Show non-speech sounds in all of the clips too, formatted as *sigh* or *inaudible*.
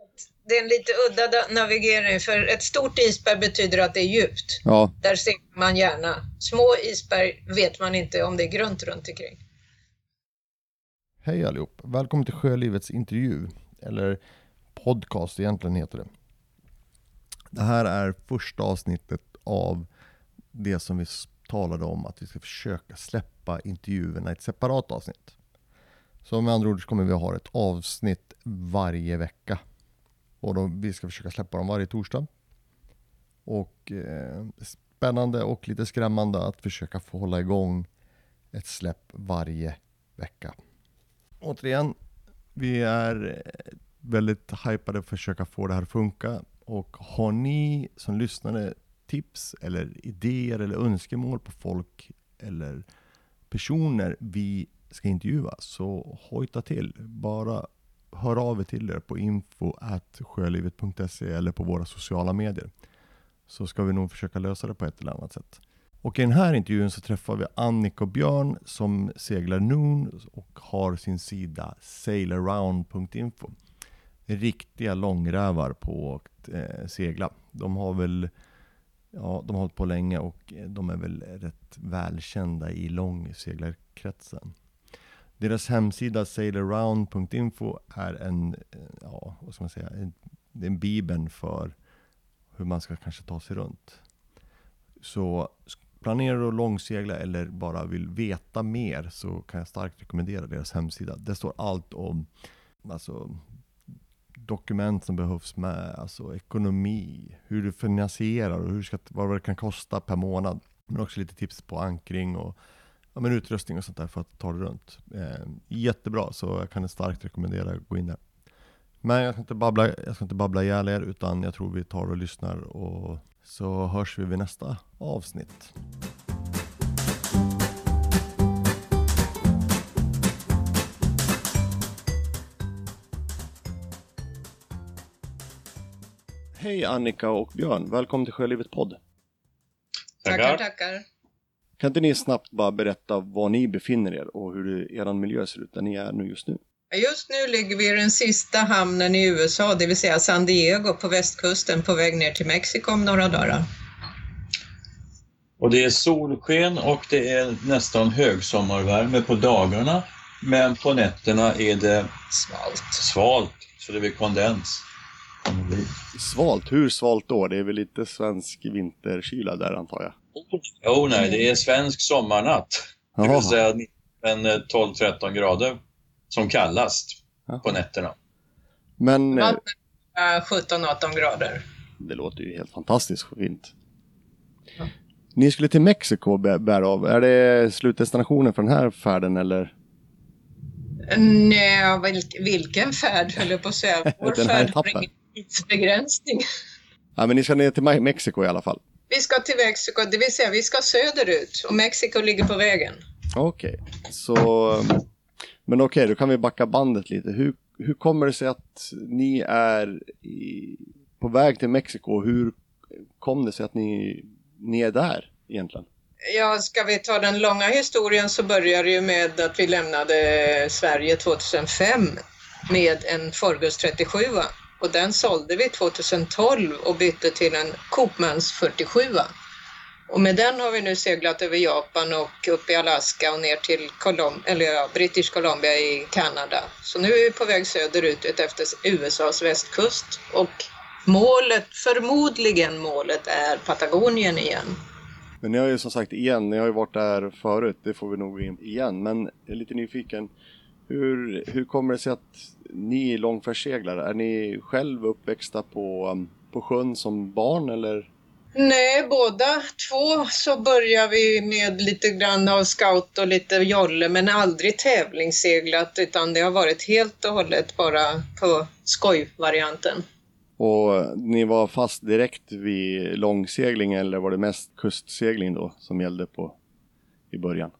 faktiskt det är en lite udda navigering för ett stort isberg betyder att det är djupt. Ja. Där ser man gärna. Små isberg vet man inte om det är grunt runt omkring. Hej allihop! Välkommen till Sjölivets intervju, eller podcast egentligen heter det. Det här är första avsnittet av det som vi talade om att vi ska försöka släppa intervjuerna i ett separat avsnitt. Så med andra ord så kommer vi ha ett avsnitt varje vecka. Och då, vi ska försöka släppa dem varje torsdag. Och eh, spännande och lite skrämmande att försöka få hålla igång ett släpp varje vecka. Återigen, vi är eh, väldigt hypade att försöka få det här att funka. Och har ni som lyssnare tips eller idéer eller önskemål på folk eller personer vi ska intervjua så hojta till. Bara hör av er till er på info sjölivet.se eller på våra sociala medier. Så ska vi nog försöka lösa det på ett eller annat sätt. Och i den här intervjun så träffar vi Annika och Björn som seglar Noon och har sin sida sailaround.info. Riktiga långrävar på att eh, segla. De har väl Ja, de har hållit på länge och eh, de är väl rätt välkända i långseglarkretsen. Deras hemsida sailaround.info är en, eh, ja, vad ska man säga, en, en bibeln för hur man ska kanske ta sig runt. Så planerar du att långsegla eller bara vill veta mer så kan jag starkt rekommendera deras hemsida. Det står allt om alltså, dokument som behövs med, alltså ekonomi, hur du finansierar och hur ska, vad det kan kosta per månad. Men också lite tips på ankring och ja, men utrustning och sånt där för att ta det runt. Eh, jättebra, så jag kan starkt rekommendera att gå in där. Men jag ska inte babbla, jag ska inte babbla ihjäl er, utan jag tror vi tar och lyssnar och så hörs vi vid nästa avsnitt. Hej Annika och Björn, välkommen till Sjölivet podd. Tackar, tackar. Kan inte ni snabbt bara berätta var ni befinner er och hur er miljö ser ut där ni är nu just nu? Just nu ligger vi i den sista hamnen i USA, det vill säga San Diego på västkusten på väg ner till Mexiko om några dagar. Och det är solsken och det är nästan högsommarvärme på dagarna. Men på nätterna är det svalt, svalt så det blir kondens. Svalt? Hur svalt då? Det är väl lite svensk vinterkyla där antar jag? Jo, oh, nej, det är svensk sommarnatt. Det vill säga en 12-13 grader som kallast på nätterna. Men... 17-18 grader. Det låter ju helt fantastiskt fint. Ja. Ni skulle till Mexiko bära av. Är det slutdestinationen för den här färden eller? Nej, vilken färd höll jag på att säga. *laughs* Vår färd har ingen tidsbegränsning. Ja, men ni ska ner till Mexiko i alla fall? Vi ska till Mexiko, det vill säga vi ska söderut och Mexiko ligger på vägen. Okej, okay. så... Men okej, okay, då kan vi backa bandet lite. Hur, hur kommer det sig att ni är i, på väg till Mexiko? Hur kom det sig att ni, ni är där egentligen? Ja, ska vi ta den långa historien så börjar det ju med att vi lämnade Sverige 2005 med en Forgus 37 och den sålde vi 2012 och bytte till en Coopmans 47. Och med den har vi nu seglat över Japan och upp i Alaska och ner till Colum eller ja, British Columbia i Kanada. Så nu är vi på väg söderut efter USAs västkust och målet, förmodligen målet är Patagonien igen. Men ni har ju som sagt igen, ni har ju varit där förut, det får vi nog in igen. Men jag är lite nyfiken, hur, hur kommer det sig att ni är långfärdsseglare? Är ni själv uppväxta på, um, på sjön som barn eller? Nej, båda två så börjar vi med lite grann av scout och lite jolle men aldrig tävlingsseglat utan det har varit helt och hållet bara på skojvarianten. Och ni var fast direkt vid långsegling eller var det mest kustsegling då som gällde på i början?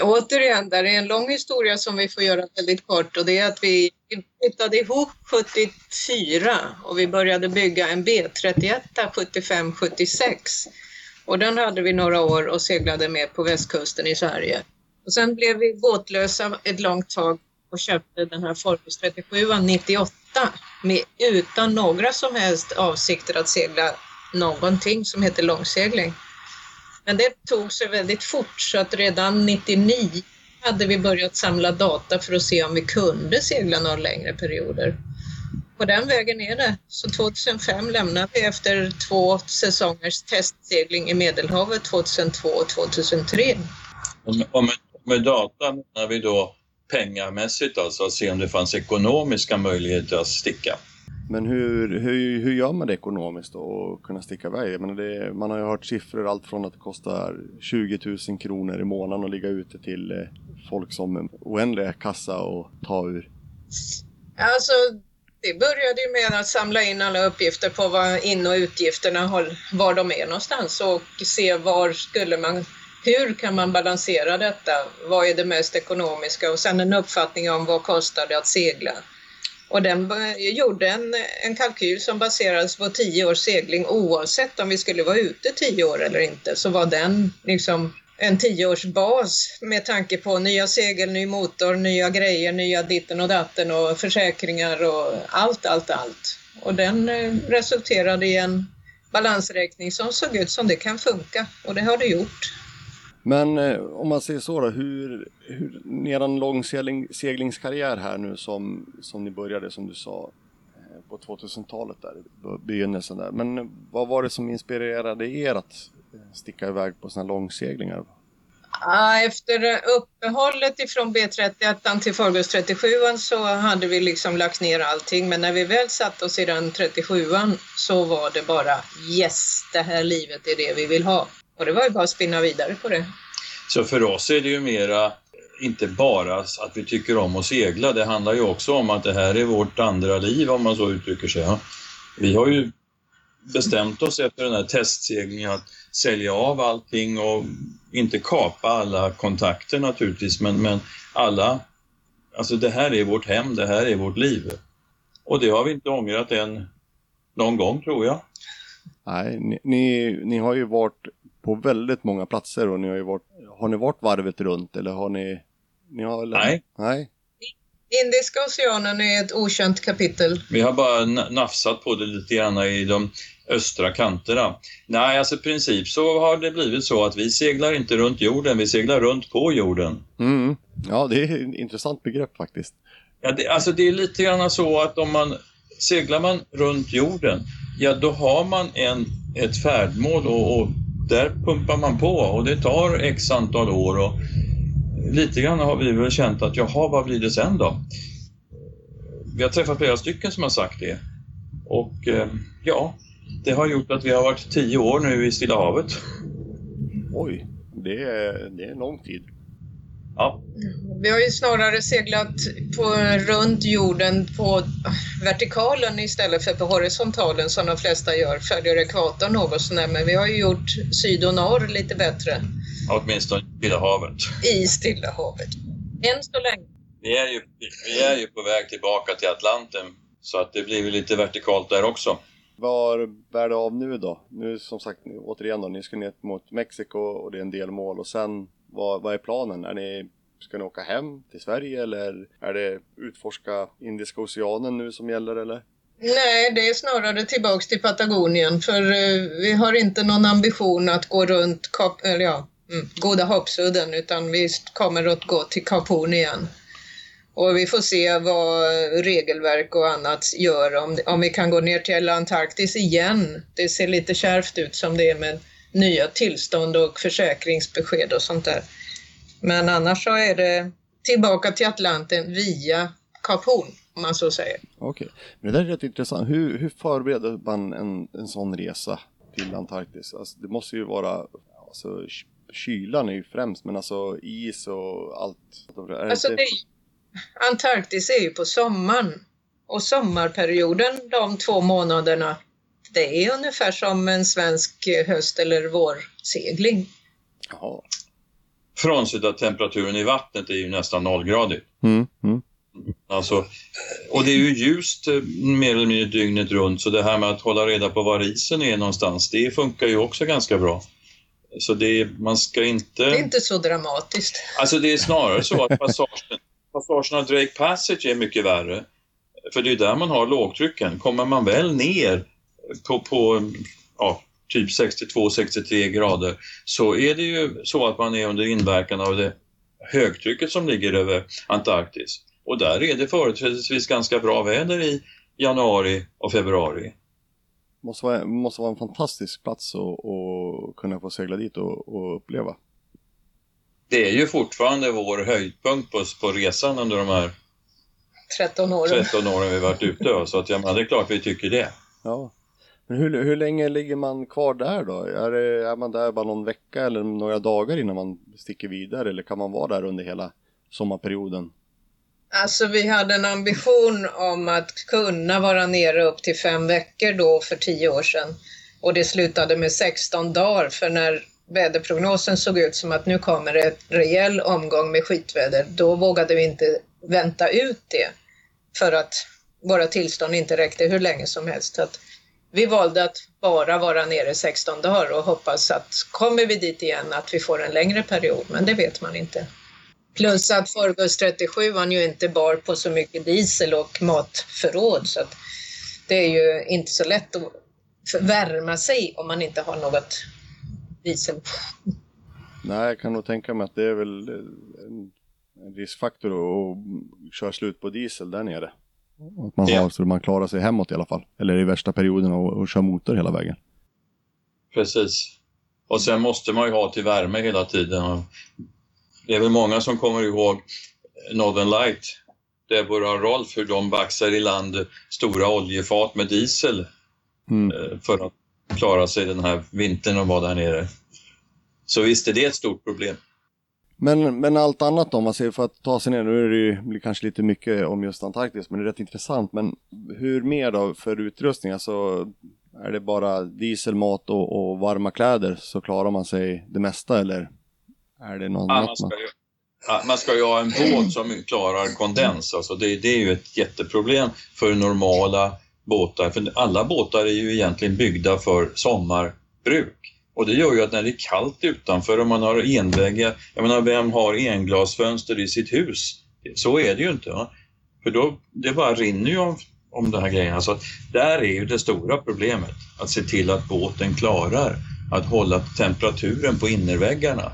Återigen, det är en lång historia som vi får göra väldigt kort och det är att vi flyttade ihop 74 och vi började bygga en B31 75-76 och den hade vi några år och seglade med på västkusten i Sverige. Och sen blev vi båtlösa ett långt tag och köpte den här Forbes 37 98 med, utan några som helst avsikter att segla någonting som heter långsegling. Men det tog sig väldigt fort så att redan 99 hade vi börjat samla data för att se om vi kunde segla några längre perioder. På den vägen är det. Så 2005 lämnade vi efter två säsongers testsegling i Medelhavet 2002 och 2003. Och med, med data menar vi då pengamässigt alltså, att se om det fanns ekonomiska möjligheter att sticka. Men hur, hur, hur gör man det ekonomiskt då att kunna sticka iväg? Men det, man har ju hört siffror allt från att det kostar 20 000 kronor i månaden att ligga ute till eh, folk som oändliga kassa och ta ur. Alltså, det började ju med att samla in alla uppgifter på vad in och utgifterna var de är någonstans och se var skulle man hur kan man balansera detta? Vad är det mest ekonomiska? Och sen en uppfattning om vad kostar det att segla? Och den gjorde en, en kalkyl som baserades på tio års segling oavsett om vi skulle vara ute tio år eller inte så var den liksom en tioårsbas med tanke på nya segel, ny motor, nya grejer, nya ditten och datten och försäkringar och allt, allt, allt. Och den eh, resulterade i en balansräkning som såg ut som det kan funka och det har det gjort. Men eh, om man säger så då, hur, hur er lång seglingskarriär här nu som, som ni började som du sa eh, på 2000-talet där, begynnelsen där. Men eh, vad var det som inspirerade er att eh, sticka iväg på sådana långseglingar? Ah, efter uppehållet ifrån B31 till Fargus 37 så hade vi liksom lagt ner allting men när vi väl satte oss i den 37 så var det bara yes, det här livet är det vi vill ha. Och det var ju bara att spinna vidare på det. Så för oss är det ju mera inte bara att vi tycker om att segla, det handlar ju också om att det här är vårt andra liv om man så uttrycker sig. Vi har ju bestämt oss efter den här testseglingen att sälja av allting och inte kapa alla kontakter naturligtvis, men, men alla, alltså det här är vårt hem, det här är vårt liv. Och det har vi inte ångrat än någon gång tror jag. Nej, ni, ni, ni har ju varit på väldigt många platser och ni har ju varit, har ni varit varvet runt eller har ni? ni har, Nej. Nej. Indiska oceanen är ett okänt kapitel. Vi har bara nafsat på det lite grann i de östra kanterna. Nej, alltså i princip så har det blivit så att vi seglar inte runt jorden, vi seglar runt på jorden. Mm. Ja, det är ett intressant begrepp faktiskt. Ja, det, alltså det är lite grann så att om man seglar man runt jorden, ja då har man en, ett färdmål och där pumpar man på och det tar x antal år och lite grann har vi väl känt att jaha, vad blir det sen då? Vi har träffat flera stycken som har sagt det och eh, ja, det har gjort att vi har varit tio år nu i Stilla havet. Oj, det är, det är en lång tid. Ja. Vi har ju snarare seglat på, runt jorden på vertikalen istället för på horisontalen som de flesta gör, följer ekvatorn något sånär. Men vi har ju gjort syd och norr lite bättre. Åtminstone i Stilla havet. I Stilla havet. Än så länge. Vi är, ju, vi är ju på väg tillbaka till Atlanten så att det blir lite vertikalt där också. Var bär det av nu då? Nu som sagt, återigen då, ni ska ner mot Mexiko och det är en del mål och sen vad, vad är planen? Är ni, ska ni åka hem till Sverige eller är det utforska Indiska oceanen nu som gäller eller? Nej, det är snarare tillbaks till Patagonien för eh, vi har inte någon ambition att gå runt Kap, eller ja, mm, Goda hoppsudden utan vi kommer att gå till Kap Horn igen. Och vi får se vad regelverk och annat gör om, om vi kan gå ner till Antarktis igen. Det ser lite kärvt ut som det är med nya tillstånd och försäkringsbesked och sånt där. Men annars så är det tillbaka till Atlanten via Kap Horn, om man så säger. Okej, okay. men det där är rätt intressant. Hur, hur förbereder man en, en sån resa till Antarktis? Alltså, det måste ju vara, alltså, kylan är ju främst, men alltså is och allt. Alltså, är, Antarktis är ju på sommaren. Och sommarperioden, de två månaderna, det är ungefär som en svensk höst eller vårsegling. Jaha. Frånsett att temperaturen i vattnet är ju nästan nollgradig. Mm, mm. Alltså, och det är ju ljust eh, mer eller mindre dygnet runt så det här med att hålla reda på var isen är någonstans, det funkar ju också ganska bra. Så det, man ska inte... Det är inte så dramatiskt. Alltså det är snarare så att passagen, *laughs* passagen av Drake Passage är mycket värre. För det är där man har lågtrycken. Kommer man väl ner på, på ja, typ 62-63 grader så är det ju så att man är under inverkan av det högtrycket som ligger över Antarktis. Och där är det företrädesvis ganska bra väder i januari och februari. Måste vara, måste vara en fantastisk plats att kunna få segla dit och, och, uppleva. Det är ju fortfarande vår höjdpunkt på, på resan under de här 13 åren, 13 åren vi varit ute. Så att, ja, det är klart vi tycker det. Ja. Men hur, hur länge ligger man kvar där då? Är, det, är man där bara någon vecka eller några dagar innan man sticker vidare eller kan man vara där under hela sommarperioden? Alltså vi hade en ambition om att kunna vara nere upp till fem veckor då för tio år sedan. Och det slutade med 16 dagar för när väderprognosen såg ut som att nu kommer det ett rejäl omgång med skitväder, då vågade vi inte vänta ut det för att våra tillstånd inte räckte hur länge som helst. Så att vi valde att bara vara nere 16 dagar och hoppas att kommer vi dit igen att vi får en längre period, men det vet man inte. Plus att Forgus 37 han ju inte bar på så mycket diesel och matförråd så att det är ju inte så lätt att värma sig om man inte har något diesel. Nej, jag kan nog tänka mig att det är väl en, riskfaktor att köra slut på diesel där nere. Att man har så man klarar sig hemåt i alla fall. Eller i värsta perioden och, och kör motor hela vägen. Precis. Och sen måste man ju ha till värme hela tiden. Det är väl många som kommer ihåg Northern Light, Deborah och Rolf, hur de baxar i land stora oljefat med diesel mm. Eh, för att klara sig den här vintern och vara där nere. Så visst är det ett stort problem. Men, men allt annat om man ser för att ta sig ner, nu är det ju blir kanske lite mycket om just Antarktis, men det är rätt intressant. Men hur mer då för utrustning? Alltså, är det bara diesel, mat och, och varma kläder så klarar man sig det mesta eller är det något ja, man, ska ju, ja, man ska ju ha en båt som klarar kondens, alltså det, det är ju ett jätteproblem för normala båtar, för alla båtar är ju egentligen byggda för sommarbruk. Och det gör ju att när det är kallt utanför och man har envägga, jag menar vem har englasfönster i sitt hus? Så är det ju inte. Va? För då, det bara rinner ju om, om de här grejerna. Så där är ju det stora problemet, att se till att båten klarar att hålla temperaturen på innerväggarna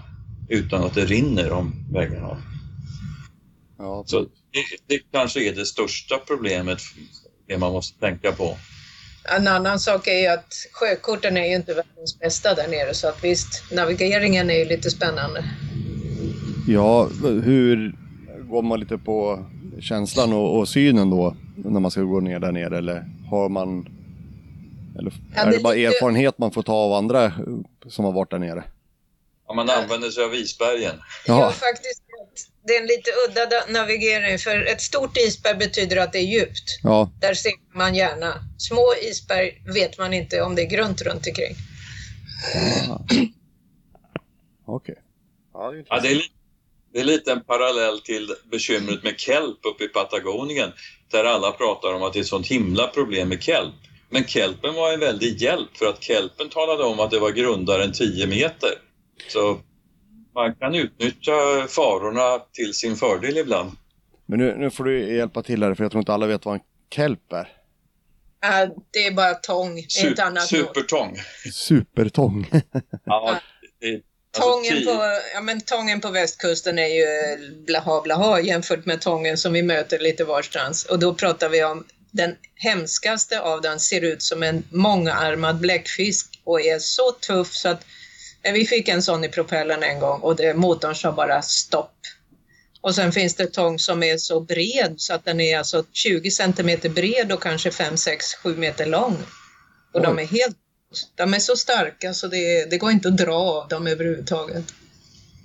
utan att det rinner om väggarna. Ja, så det, det kanske är det största problemet, det man måste tänka på. En annan sak är ju att sjökorten är ju inte världens bästa där nere så att visst, navigeringen är ju lite spännande. Ja, hur går man lite på känslan och, och synen då när man ska gå ner där nere eller har man eller ja, är det, det bara lite... erfarenhet man får ta av andra som har varit där nere? Ja, man använder sig av isbergen. Ja, ja faktiskt det är en lite udda navigering för ett stort isberg betyder att det är djupt. Ja. Där ser man gärna. Små isberg vet man inte om det är grunt runt omkring. *clears throat* Okej. Okay. Ja, ja, det, är det är lite en parallell till bekymret med kelp uppe i Patagonien där alla pratar om att det är ett sånt himla problem med kelp. Men kelpen var en väldig hjälp för att kelpen talade om att det var grundare än 10 meter. Så man kan utnyttja farorna till sin fördel ibland. Men nu, nu får du hjälpa till här för jag tror inte alla vet vad en kelp är. Uh, det är bara tång, Su inte annat. Supertång. Supertång. *laughs* ja, Alltså tången, på, ja, men tången på västkusten är ju blaha blaha jämfört med tången som vi möter lite varstans. Och då pratar vi om den hemskaste av den ser ut som en mångarmad bläckfisk och är så tuff så att vi fick en sån i propellern en gång och det, motorn sa bara stopp. Och sen finns det tång som är så bred så att den är alltså 20 centimeter bred och kanske 5, 6, 7 meter lång. Och Oj. de är helt de är så starka så det, det går inte att dra av dem överhuvudtaget.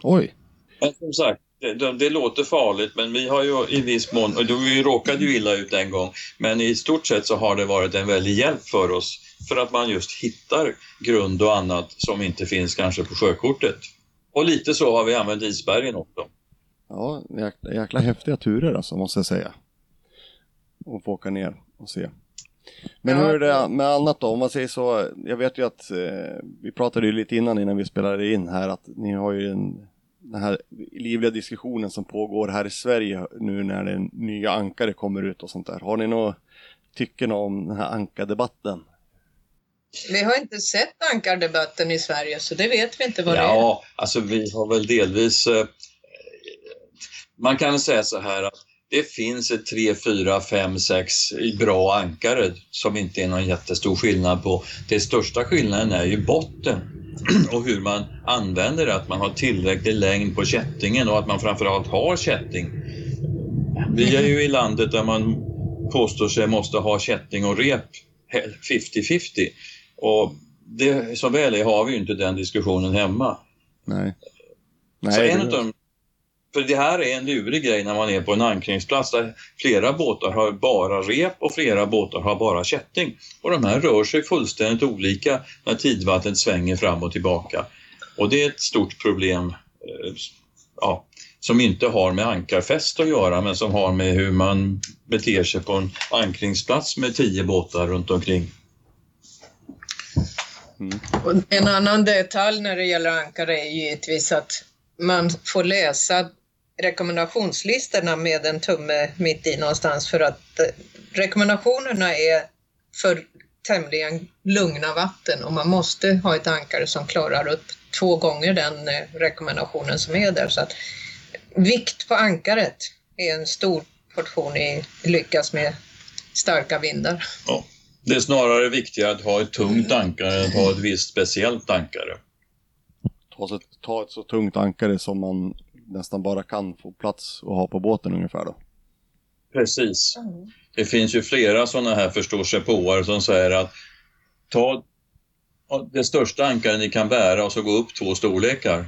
Oj. Men som sagt, det, det, låter farligt men vi har ju i viss mån, och vi råkade ju illa ut en gång, men i stort sett så har det varit en väldig hjälp för oss för att man just hittar grund och annat som inte finns kanske på sjökortet. Och lite så har vi använt isbergen också. Ja, jäkla, jäkla häftiga turer alltså måste jag säga. Och få åka ner och se. Men ja, hur är det med annat då? Om man säger så, jag vet ju att eh, vi pratade ju lite innan innan vi spelade in här att ni har ju en den här livliga diskussionen som pågår här i Sverige nu när det nya ankare kommer ut och sånt där. Har ni något tycken om den här ankardebatten? Vi har inte sett ankardebatten i Sverige så det vet vi inte vad ja, det är. Ja, alltså vi har väl delvis... Eh, man kan säga så här att det finns ett 3, 4, 5, 6 bra ankare som inte är någon jättestor skillnad på. Det största skillnaden är ju botten *clears throat* och hur man använder det, att man har tillräcklig längd på kättingen och att man framförallt har kätting. Vi är ju i landet där man påstår sig måste ha kätting och rep 50-50 och det, som väl är har vi ju inte den diskussionen hemma. Nej. Nej så en av för det här är en lurig grej när man är på en ankringsplats där flera båtar har bara rep och flera båtar har bara kätting. Och de här rör sig fullständigt olika när tidvattnet svänger fram och tillbaka. Och det är ett stort problem eh, ja, som inte har med ankarfäst att göra men som har med hur man beter sig på en ankringsplats med tio båtar runt omkring. Mm. En annan detalj när det gäller ankare är givetvis att man får läsa rekommendationslistorna med en tumme mitt i någonstans för att eh, rekommendationerna är för tämligen lugna vatten och man måste ha ett ankare som klarar upp två gånger den eh, rekommendationen som är där. Så att vikt på ankaret är en stor portion i lyckas med starka vindar. Ja, det är snarare viktigare att ha ett tungt ankare än att ha ett visst speciellt ankare. Ta, ta ett så tungt ankare som man nästan bara kan få plats att ha på båten ungefär då. Precis. Mm. Det finns ju flera sådana här förståsigpåare som säger att ta det största ankaren ni kan bära och så gå upp två storlekar.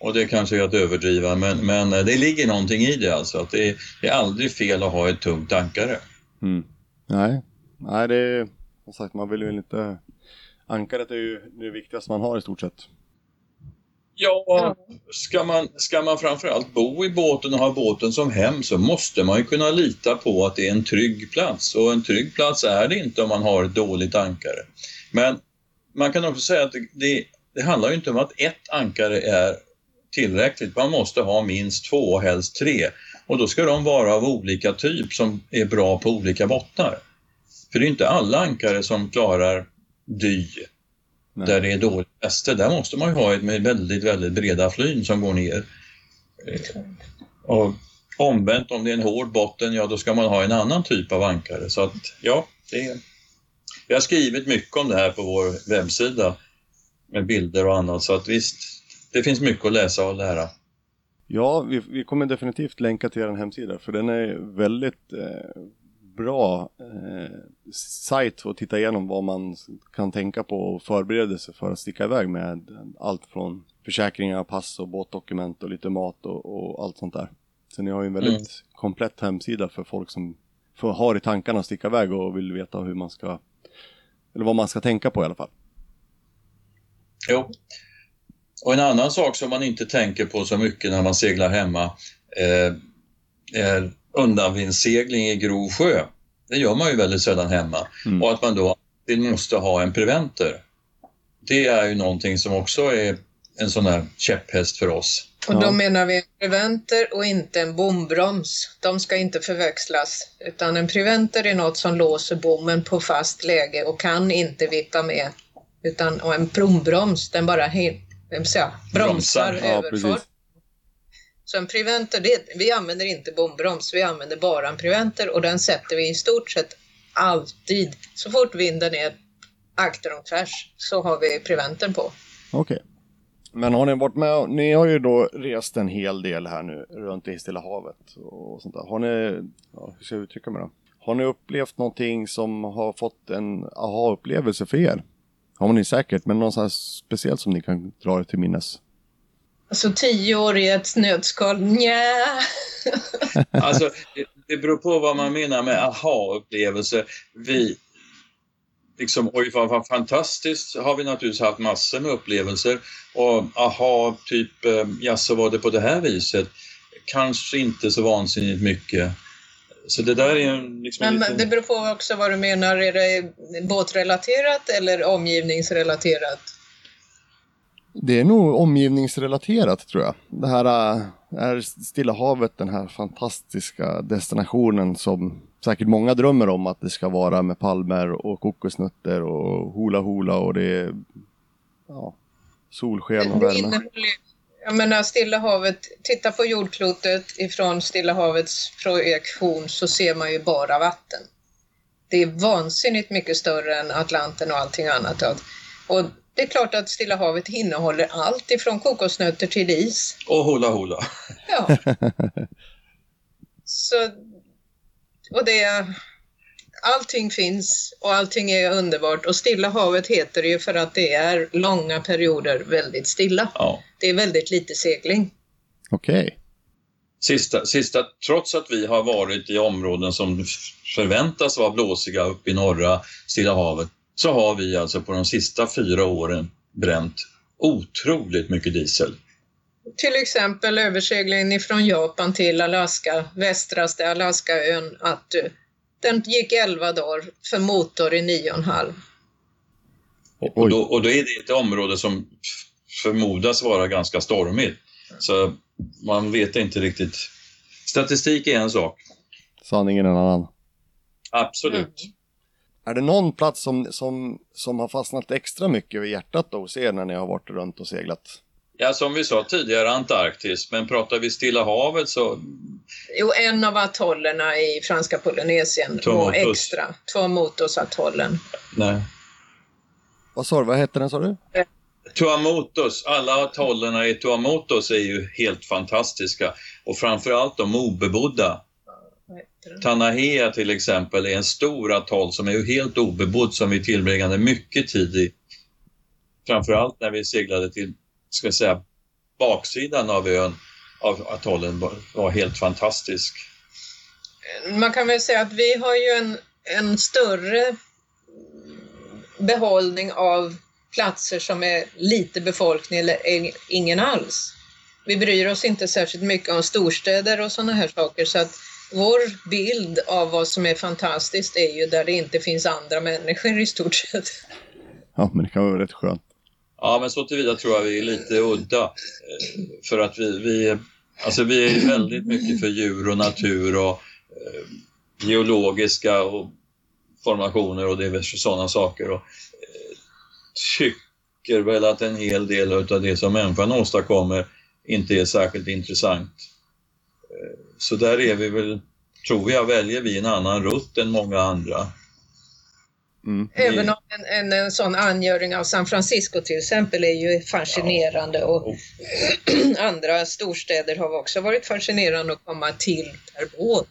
Och det kanske är att överdriva men, men det ligger någonting i det alltså. Att det är, det är aldrig fel att ha ett tungt ankare. Mm. Nej. Nej, det är som sagt man vill ju inte... Ankaret är ju det viktigaste man har i stort sett. Ja, ska man, ska man framförallt bo i båten och ha båten som hem så måste man ju kunna lita på att det är en trygg plats och en trygg plats är det inte om man har ett dåligt ankare. Men man kan också säga att det, det, det handlar ju inte om att ett ankare är tillräckligt. Man måste ha minst två, helst tre. Och då ska de vara av olika typ som är bra på olika bottnar. För det är inte alla ankare som klarar dy Nej. där det är dåligt fäste. Där måste man ju ha ett med väldigt, väldigt breda flyn som går ner. Och omvänt, om det är en hård botten, ja då ska man ha en annan typ av ankare. Så att, ja, det är... Vi har skrivit mycket om det här på vår webbsida med bilder och annat, så att visst, det finns mycket att läsa och lära. Ja, vi, vi kommer definitivt länka till er hemsida, för den är väldigt eh, bra eh, sajt att titta igenom vad man kan tänka på och förbereda sig för att sticka iväg med allt från försäkringar, pass och båtdokument och lite mat och, och allt sånt där. Så ni har ju en väldigt mm. komplett hemsida för folk som får, har i tankarna att sticka iväg och vill veta hur man ska, eller vad man ska tänka på i alla fall. Jo. Och en annan sak som man inte tänker på så mycket när man seglar hemma eh, är undanvindssegling i grov sjö. Det gör man ju väldigt sällan hemma. Mm. Och att man då måste ha en preventer. Det är ju någonting som också är en sån här käpphäst för oss. Och då ja. menar vi en preventer och inte en bombroms. De ska inte förväxlas. Utan en preventer är något som låser bommen på fast läge och kan inte vippa med. Utan, och en bombroms, den bara he, säga, bromsar, bromsar. Ja, överfart. Så en preventer, det, vi använder inte bombroms, vi använder bara en preventer och den sätter vi i stort sett alltid. Så fort vinden är akter och tvärs så har vi preventern på. Okej. Okay. Men har ni varit med, ni har ju då rest en hel del här nu runt i Stilla havet och sånt där. Har ni, ja, hur ska jag uttrycka mig då? Har ni upplevt någonting som har fått en aha-upplevelse för er? Har ni säkert, men något speciellt som ni kan dra er till minnes? Alltså tio år i ett nötskal, nja. *laughs* alltså, det, det beror på vad man menar med aha-upplevelse. Vi, liksom, oj vad fantastiskt har vi naturligtvis haft massor med upplevelser och aha, typ, eh, jaså var det på det här viset? Kanske inte så vansinnigt mycket. Så det där är liksom Men liten... det beror på också vad du menar, är det båtrelaterat eller omgivningsrelaterat? Det är nog omgivningsrelaterat tror jag. Det här äh, är Stilla havet, den här fantastiska destinationen som säkert många drömmer om att det ska vara med palmer och kokosnötter och hula hula och det är ja, solsken och värme. Jag menar Stilla havet, titta på jordklotet ifrån Stilla havets projektion så ser man ju bara vatten. Det är vansinnigt mycket större än Atlanten och allting annat. Och det är klart att Stilla havet innehåller allt ifrån kokosnötter till is. Och hula hula. Ja. *laughs* Så, och det, allting finns och allting är underbart och Stilla havet heter det ju för att det är långa perioder väldigt stilla. Ja. Det är väldigt lite segling. Okej. Sista, sista, trots att vi har varit i områden som förväntas vara blåsiga uppe i norra Stilla havet, så har vi alltså på de sista fyra åren bränt otroligt mycket diesel. Till exempel överseglingen från Japan till Alaska, västraste Alaskaön, att den gick 11 dagar för motor i 9,5. Och, och, då, och då är det ett område som förmodas vara ganska stormigt. Så man vet inte riktigt. Statistik är en sak, Sanningen en annan. absolut. Mm. Är det någon plats som, som, som har fastnat extra mycket vid hjärtat då hos er när ni har varit runt och seglat? Ja, som vi sa tidigare, Antarktis, men pratar vi Stilla havet så Jo, en av atollerna i franska Polynesien var extra. Tuamotus-atollen. nej. Vad sa du, vad hette den sa du? Tuamotus, alla atollerna i Tuamotus är ju helt fantastiska och framförallt de obebodda. Tanahea till exempel är en stor atoll som är ju helt obebodd som vi tillbringade mycket tid i. Framförallt när vi seglade till, ska jag säga, baksidan av ön, av atollen var, helt fantastisk. Man kan väl säga att vi har ju en, en större behållning av platser som är lite befolkning eller ingen alls. Vi bryr oss inte särskilt mycket om storstäder och sådana här saker så att vår bild av vad som är fantastiskt är ju där det inte finns andra människor i stort sett. Ja, men det kan vara rätt skönt. Ja, men så tillvida tror jag vi är lite udda. eh, För att vi, vi, alltså vi är ju väldigt mycket för djur och natur och eh, geologiska och formationer och diverse sådana saker. Och, eh, tycker väl att en hel del av det som människan åstadkommer inte är särskilt intressant. Eh, så där är vi väl, tror jag, väljer vi en annan rutt än många andra. Mm. Även om en, en, en sån angöring av San Francisco till exempel är ju fascinerande och *clears throat* andra storstäder har också varit fascinerande att komma till per båt.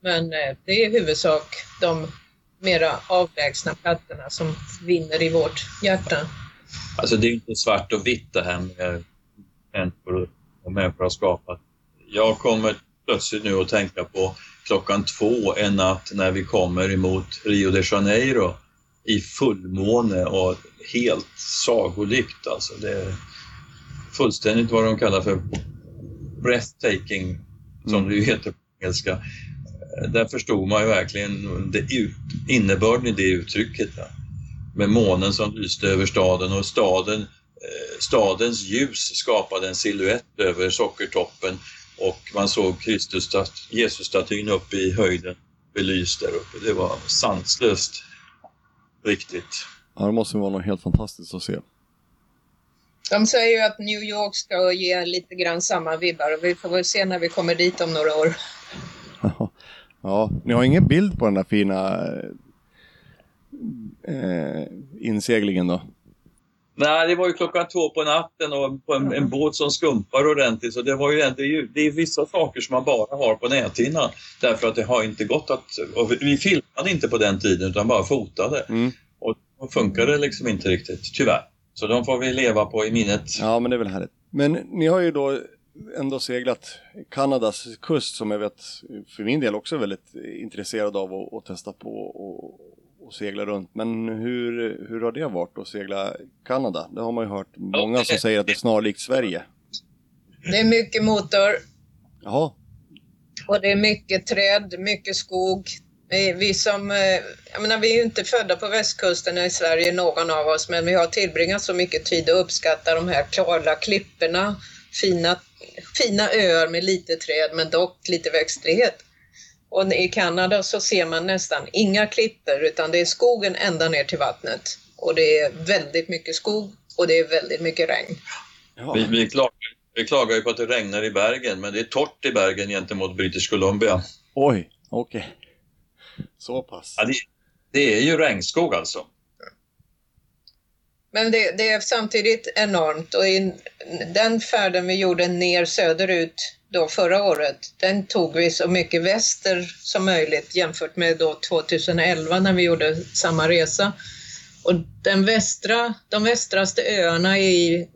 Men eh, det är i huvudsak de mera avlägsna platserna som vinner i vårt hjärta. Alltså det är inte svart och vitt det här med människor och människor har skapat. Jag kommer plötsligt nu att tänka på klockan två en natt när vi kommer emot Rio de Janeiro i fullmåne och helt sagolikt alltså. Det är fullständigt vad de kallar för breathtaking, som Mm. det ju heter på engelska. Där förstod man ju verkligen det ut, innebörden i det uttrycket. Ja. Med månen som lyste över staden och staden, eh, stadens ljus skapade en siluett över sockertoppen och man såg Kristus, Jesus-statyn uppe i höjden belyst där uppe. Det var sanslöst riktigt. Ja, det måste vara något helt fantastiskt att se. De säger ju att New York ska ge lite grann samma vibbar och vi får väl se när vi kommer dit om några år. *laughs* ja, ni har ingen bild på den där fina eh, inseglingen då? Nej, det var ju klockan två på natten och på en, en båt som skumpar ordentligt. Så det, var ju, det, är ju, det är vissa saker som man bara har på näthinnan. Därför att det har inte gått att... Vi, filmade inte på den tiden utan bara fotade. Mm. Och då funkar det liksom inte riktigt, tyvärr. Så de får vi leva på i minnet. Ja, men det är väl härligt. Men ni har ju då ändå seglat Kanadas kust som jag vet för min del också är väldigt intresserad av att, att testa på och, och segla runt. Men hur, hur har det varit att segla Kanada? Det har man ju hört många som säger att det är snarlikt Sverige. Det är mycket motor Jaha, och det är mycket träd, mycket skog. Vi som, jag menar, vi är ju inte födda på västkusten i Sverige någon av oss, men vi har tillbringat så mycket tid och uppskattar de här klara klipporna, fina, fina öar med lite träd men dock lite växtlighet. Och i Kanada så ser man nästan inga klippor utan det är skogen ända ner till vattnet. Och det är väldigt mycket skog och det är väldigt mycket regn. Vi, vi, klagar, vi klagar ju på att det regnar i Bergen, men det är torrt i Bergen gentemot British Columbia. Oj, okej. Okay. Så pass. Ja, det, det, är ju regnskog alltså. Men det, det, är samtidigt enormt och i den färden vi gjorde ner söderut då förra året, den tog vi så mycket väster som möjligt jämfört med då 2011 när vi gjorde samma resa. Och den västra, de västraste öarna i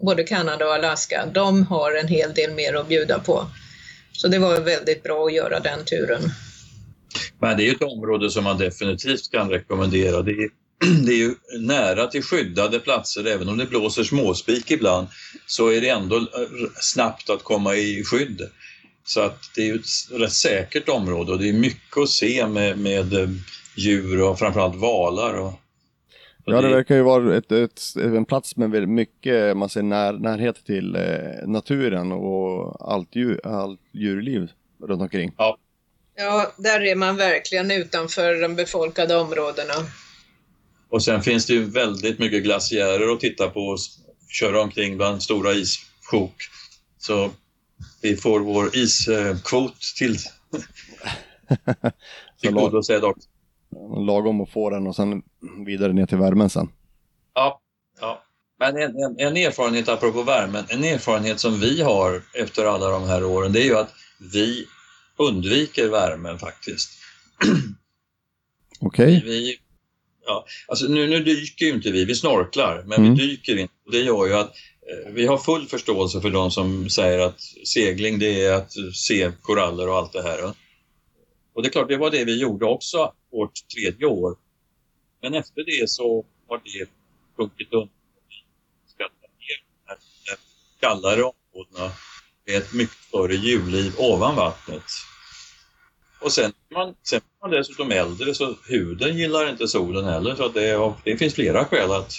både Kanada och Alaska, de har en hel del mer att bjuda på. Så det var väldigt bra att göra den turen. Men det är ett område som man definitivt kan rekommendera. Det är, *clears throat* det är ju nära till skyddade platser, även om det blåser småspik ibland så är det ändå snabbt att komma i skydd. Så att det är ett rätt säkert område och det är mycket att se med, med djur och framförallt valar. Och, och ja, det, det verkar ju vara ett, ett, en plats med mycket man ser när, närhet till eh, naturen och allt, djur, allt djurliv runt omkring. Ja. ja, där är man verkligen utanför de befolkade områdena. Och sen finns det ju väldigt mycket glaciärer att titta på och köra omkring bland stora issjok. Så vi får vår iskvot till *laughs* tillgodosedd också. Lagom att få den och sen vidare ner till värmen sen. Ja, ja. men en, en, en erfarenhet apropå värmen, en erfarenhet som vi har efter alla de här åren, det är ju att vi undviker värmen faktiskt. *clears throat* Okej. Okay. Ja, alltså nu, nu dyker ju inte vi, vi snorklar, men mm. vi dyker inte. Det gör ju att eh, vi har full förståelse för de som säger att segling det är att se koraller och allt det här. Och det är klart, det var det vi gjorde också vårt tredje år. Men efter det så har det sjunkit undan. Vi ska ta ner de kallare områdena med ett mycket större djurliv ovan vattnet. Och sen, man, sen är man dessutom äldre så huden gillar inte solen heller så det, det finns flera skäl att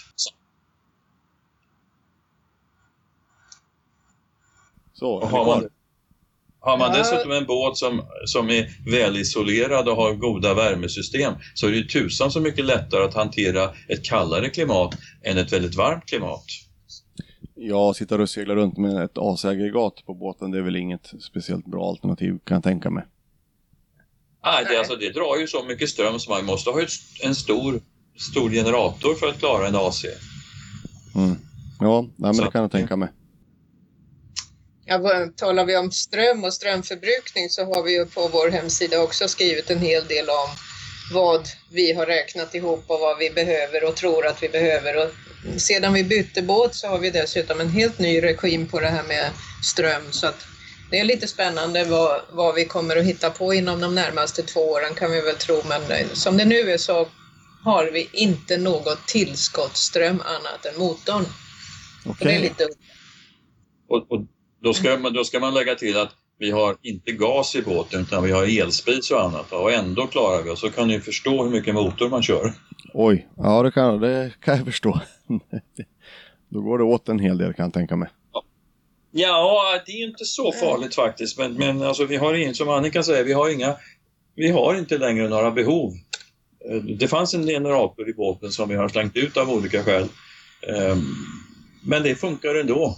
Så, har man, har man dessutom en båt som, som är välisolerad och har goda värmesystem så är det ju tusan så mycket lättare att hantera ett kallare klimat än ett väldigt varmt klimat. Ja, sitta och segla runt med ett AC-aggregat på båten det är väl inget speciellt bra alternativ kan jag tänka mig. Nej, det, alltså, det drar ju så mycket ström så man måste ha en stor, stor generator för att klara en AC. Mm. Ja, nej, men så. det kan jag tänka mig. Ja, talar vi om ström och strömförbrukning så har vi ju på vår hemsida också skrivit en hel del om vad vi har räknat ihop och vad vi behöver och tror att vi behöver. Och sedan vi bytte båt så har vi dessutom en helt ny regim på det här med ström så att det är lite spännande vad, vad vi kommer att hitta på inom de närmaste två åren kan vi väl tro, men eh, som det nu är så har vi inte något tillskottsström annat än motorn. Okay. det är lite... Och, och då, ska man, då ska man lägga till att vi har inte gas i båten utan vi har elspis och annat och ändå klarar vi oss. Så kan ni förstå hur mycket motor man kör. Oj, ja det kan, det kan jag förstå. *laughs* Då går det åt en hel del kan jag tänka mig. Ja, det är inte så farligt faktiskt. Men, men alltså, vi har inget, som Annika säger, vi har, inga, vi har inte längre några behov. Eh, det fanns en generator i båten som vi har slängt ut av olika skäl. Ehm, men det funkar ändå.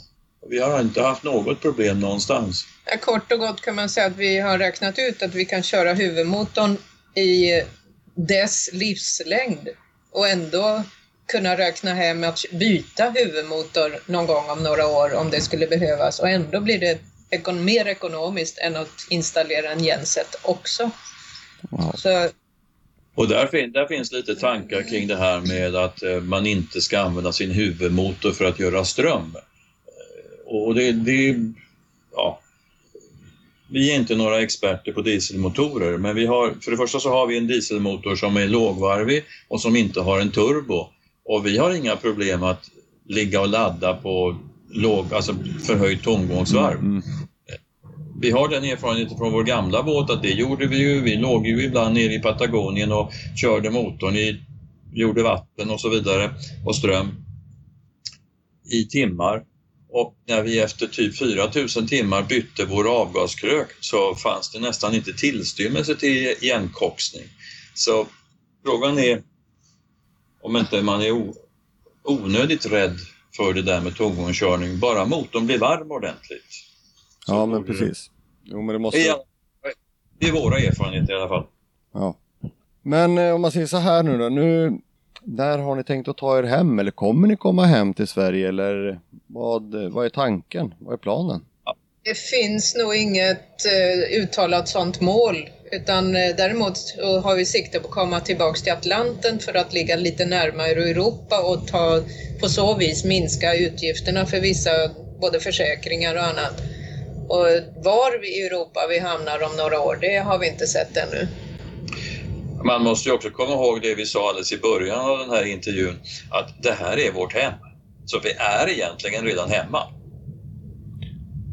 Vi har inte haft något problem någonstans. Kort och gott kan man säga att vi har räknat ut att vi kan köra huvudmotorn i dess livslängd och ändå kunna räkna hem att byta huvudmotor någon gång om några år om det skulle behövas och ändå blir det ekon mer ekonomiskt än att installera en genset också. Wow. Så, och där, där, finns lite tankar kring det här med att eh, man inte ska använda sin huvudmotor för att göra ström. Eh, och det, det ja, vi är inte några experter på dieselmotorer, men vi har, för det första så har vi en dieselmotor som är lågvarvig och som inte har en turbo. Och vi har inga problem att ligga och ladda på låg, alltså förhöjt tomgångsvarv. Mm. vi har den erfarenheten från vår gamla båt att det gjorde vi ju. Vi låg ju ibland nere i Patagonien och körde motorn i, gjorde vatten och så vidare och ström i timmar. Och när vi efter typ 4000 timmar bytte vår avgaskrök så fanns det nästan inte tillstymmelse till igenkoksning. Så frågan är om inte man är onödigt rädd för det där med tomgångskörning, bara motorn blir varm ordentligt. Ja, men precis. Jo, men det måste... Det är våra erfarenheter i alla fall. Ja. Men eh, om man säger så här nu då, nu, när har ni tänkt att ta er hem eller kommer ni komma hem till Sverige eller vad, vad är tanken? Vad är planen? Det finns nog inget eh, uttalat sånt mål utan eh, däremot har vi sikte på att komma tillbaks till Atlanten för att ligga lite närmare Europa och ta, på så vis minska utgifterna för vissa både försäkringar och annat. Och var i Europa vi hamnar om några år, det har vi inte sett ännu. Man måste ju också komma ihåg det vi sa alldeles i början av den här intervjun, att det här är vårt hem. Så vi är egentligen redan hemma.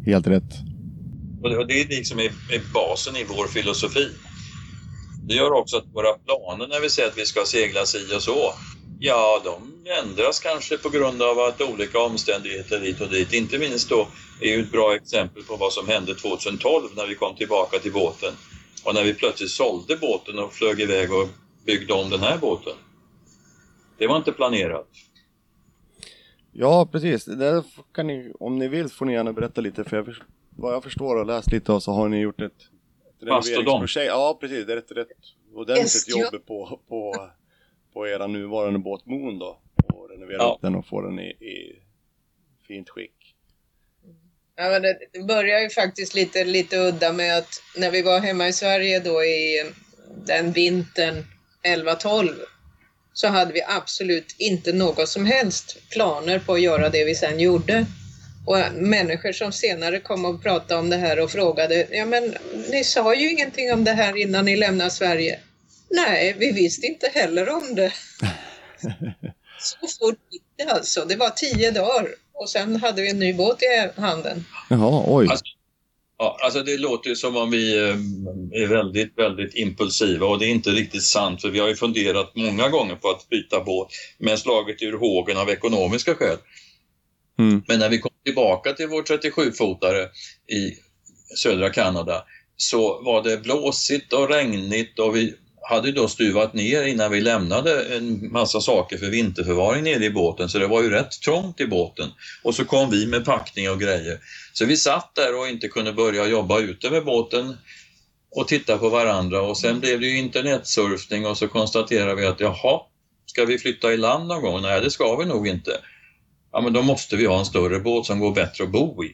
Helt rätt. Och det är liksom är basen i vår filosofi. Det gör också att våra planer när vi säger att vi ska segla si och så, ja de ändras kanske på grund av att olika omständigheter hit och dit. Inte minst då är ju ett bra exempel på vad som hände 2012 när vi kom tillbaka till båten och när vi plötsligt sålde båten och flög iväg och byggde om den här båten. Det var inte planerat. Ja, precis. Det kan ni, om ni vill får ni gärna berätta lite, för jag, vad jag förstår och läst lite av så har ni gjort ett, ett renoveringsprojekt. Ja, precis. Det är ett rätt ordentligt jobb på, på, på era nuvarande båt Moon då. Och renovera ja. den och få den i, i fint skick. Ja, men det, det börjar ju faktiskt lite, lite udda med att när vi var hemma i Sverige då i den vintern 11-12 så hade vi absolut inte något som helst planer på att göra det vi sen gjorde. Och människor som senare kom och pratade om det här och frågade, ja men ni sa ju ingenting om det här innan ni lämnade Sverige. Nej, vi visste inte heller om det. *laughs* Så fort gick det alltså. Det var tio dagar och sen hade vi en ny båt i handen. Jaha, oj. Alltså, ja, alltså det låter ju som om vi eh, är väldigt, väldigt impulsiva och det är inte riktigt sant för vi har ju funderat många gånger på att byta båt men slagit ur hågen av ekonomiska skäl. Mm. Men när vi kom tillbaka till vår 37-fotare i södra Kanada så var det blåsigt och regnigt och vi hade då stuvat ner innan vi lämnade en massa saker för vinterförvaring nere i båten så det var ju rätt trångt i båten. Och så kom vi med packning och grejer. Så vi satt där och inte kunde börja jobba ute med båten och titta på varandra och sen blev det ju internetsurfning och så konstaterade vi att jaha, ska vi flytta i land någon gång? Nej, det ska vi nog inte. Ja, men då måste vi ha en större båt som går bättre att bo i.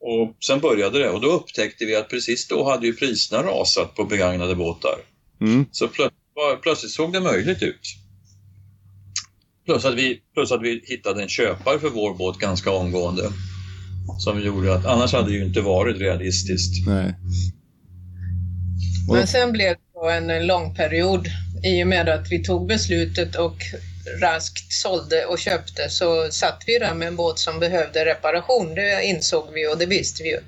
Och sen började det och då upptäckte vi att precis då hade ju priserna rasat på begagnade båtar. Mm. Så plö plötsligt såg det möjligt ut. Plus att, vi, plus att vi hittade en köpare för vår båt ganska omgående. Som gjorde att annars hade det ju inte varit realistiskt. Nej. Men sen blev det en lång period i och med att vi tog beslutet och raskt sålde och köpte så satt vi där med en båt som behövde reparation. Det insåg vi och det visste vi ju.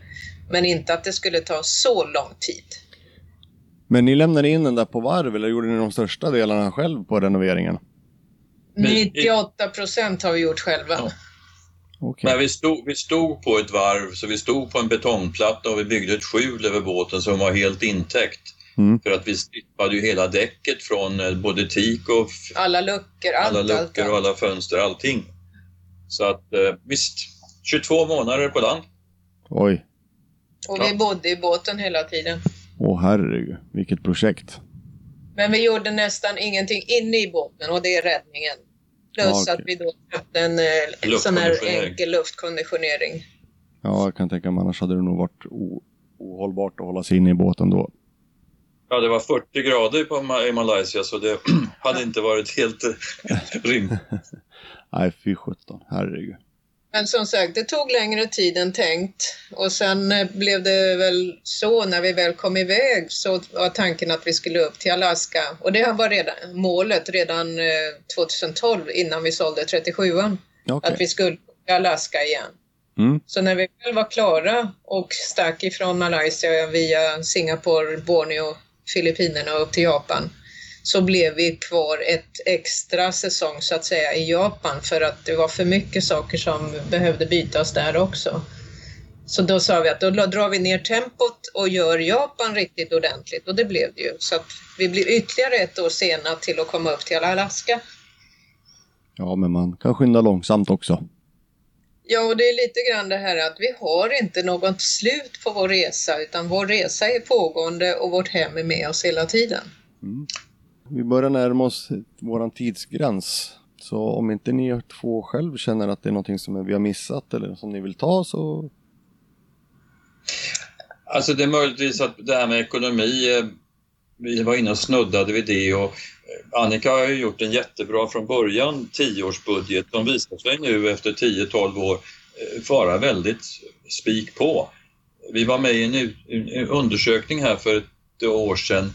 Men inte att det skulle ta så lång tid. Men ni lämnade in den där på varv eller gjorde ni de största delarna själv på renoveringen? 98 procent har vi gjort själva. Ja. Okay. Men vi stod, vi stod på ett varv, så vi stod på en betongplatta och vi byggde ett skjul över båten som var helt intäckt. Mm. För att vi strippade ju hela däcket från eh, både tik och... Alla luckor, allt, alla luckor allt, och alla fönster, allting. Så att eh, visst, 22 månader på land. Oj. Och vi bodde i båten hela tiden. Åh herregud, vilket projekt. Men vi gjorde nästan ingenting inne i båten och det är räddningen. Plus ja, okay. att vi då köpte en, en eh, sån här enkel luftkonditionering. Ja, jag kan tänka mig annars hade det nog varit ohållbart att hålla sig inne i båten då. Ja, det var 40 grader på, i Malaysia så det *clears throat* hade inte varit helt *laughs* rimligt. Nej, fy sjutton, herregud. Men som sagt, det tog längre tid än tänkt och sen eh, blev det väl så när vi väl kom iväg så var tanken att vi skulle upp till Alaska och det var redan målet redan 2012 eh, innan vi sålde 37an. Okay. Att vi skulle till Alaska igen. Mm. Så när vi väl var klara och stack ifrån Malaysia via Singapore, Borneo, Filippinerna och upp till Japan så blev vi kvar ett extra säsong så att säga i Japan för att det var för mycket saker som behövde bytas där också. Så då sa vi att då drar vi ner tempot och gör Japan riktigt ordentligt och det blev det ju. Så att vi blev ytterligare ett år sena till att komma upp till Alaska. Ja, men man kan skynda långsamt också. Ja, och det är lite grann det här att vi har inte något slut på vår resa utan vår resa är pågående och vårt hem är med oss hela tiden. Mm. Vi börjar närma oss våran tidsgräns. Så om inte ni två själv känner att det är någonting som vi har missat eller som ni vill ta så... Alltså det är möjligtvis att det här med ekonomi, eh, vi var inne och snuddade vid det och Annika har ju gjort en jättebra från början tioårsbudget som visar sig nu efter 10-12 år eh, vara väldigt spik på. Vi var med i en undersökning här för ett år sedan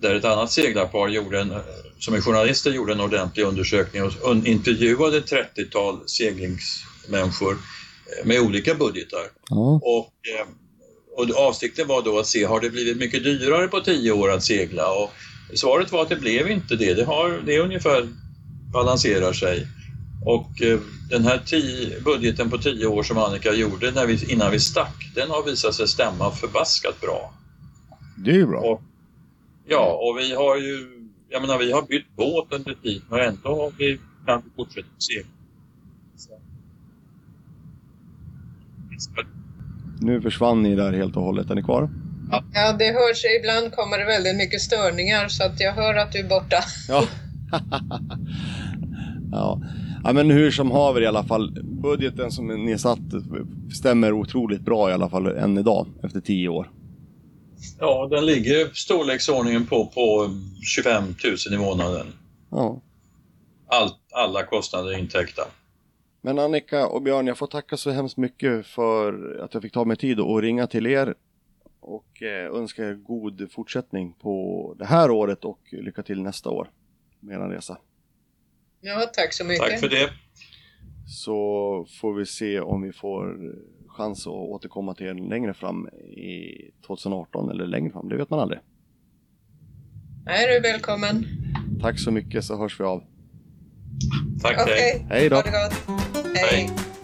där ett annat seglarpar gjorde en, som är journalister gjorde en ordentlig undersökning och intervjuade 30-tal seglingsmänniskor eh, med olika budgetar. Mm. Och, eh, och avsikten var då att se, har det blivit mycket dyrare på tio år att segla? Och svaret var att det blev inte det. Det, har, det ungefär balanserar sig. Och eh, den här tio, budgeten på tio år som Annika gjorde när vi, innan vi stack, den har visat sig stämma förbaskat bra. Det är ju bra. Och, Ja, och vi har ju, jag menar vi har bytt båt under tiden och ändå har vi, kan vi fortsätta segla. Nu försvann ni där helt och hållet. Är ni kvar? Ja, det hörs. Ibland kommer det väldigt mycket störningar så att jag hör att du är borta. *laughs* Ja. ja. ja, men hur som haver i alla fall. Budgeten som ni satt stämmer otroligt bra i alla fall än idag efter tio år. Ja, den ligger storleksordningen på, på 25 000 i månaden. Ja. All, alla kostnader intäckta. Men Annika och Björn, jag får tacka så hemskt mycket för att jag fick ta mig tid att ringa till er och eh, önska er god fortsättning på det här året och lycka till nästa år med er resa. Ja, tack så mycket. Tack för det. Så får vi se om vi får chans att återkomma till er längre fram i 2018 eller längre fram, det vet man aldrig. Nej, du är välkommen. Tack så mycket så hörs vi av. Tack, okay. hej. Hej då. Ha det gott. hej. hej.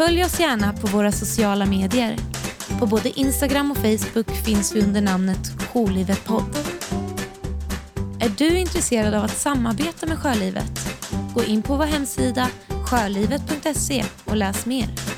Följ oss gärna på våra sociala medier. På både Instagram och Facebook finns vi under namnet Jourlivet podd. Är du intresserad av att samarbeta med Sjölivet? Gå in på vår hemsida sjölivet.se och läs mer.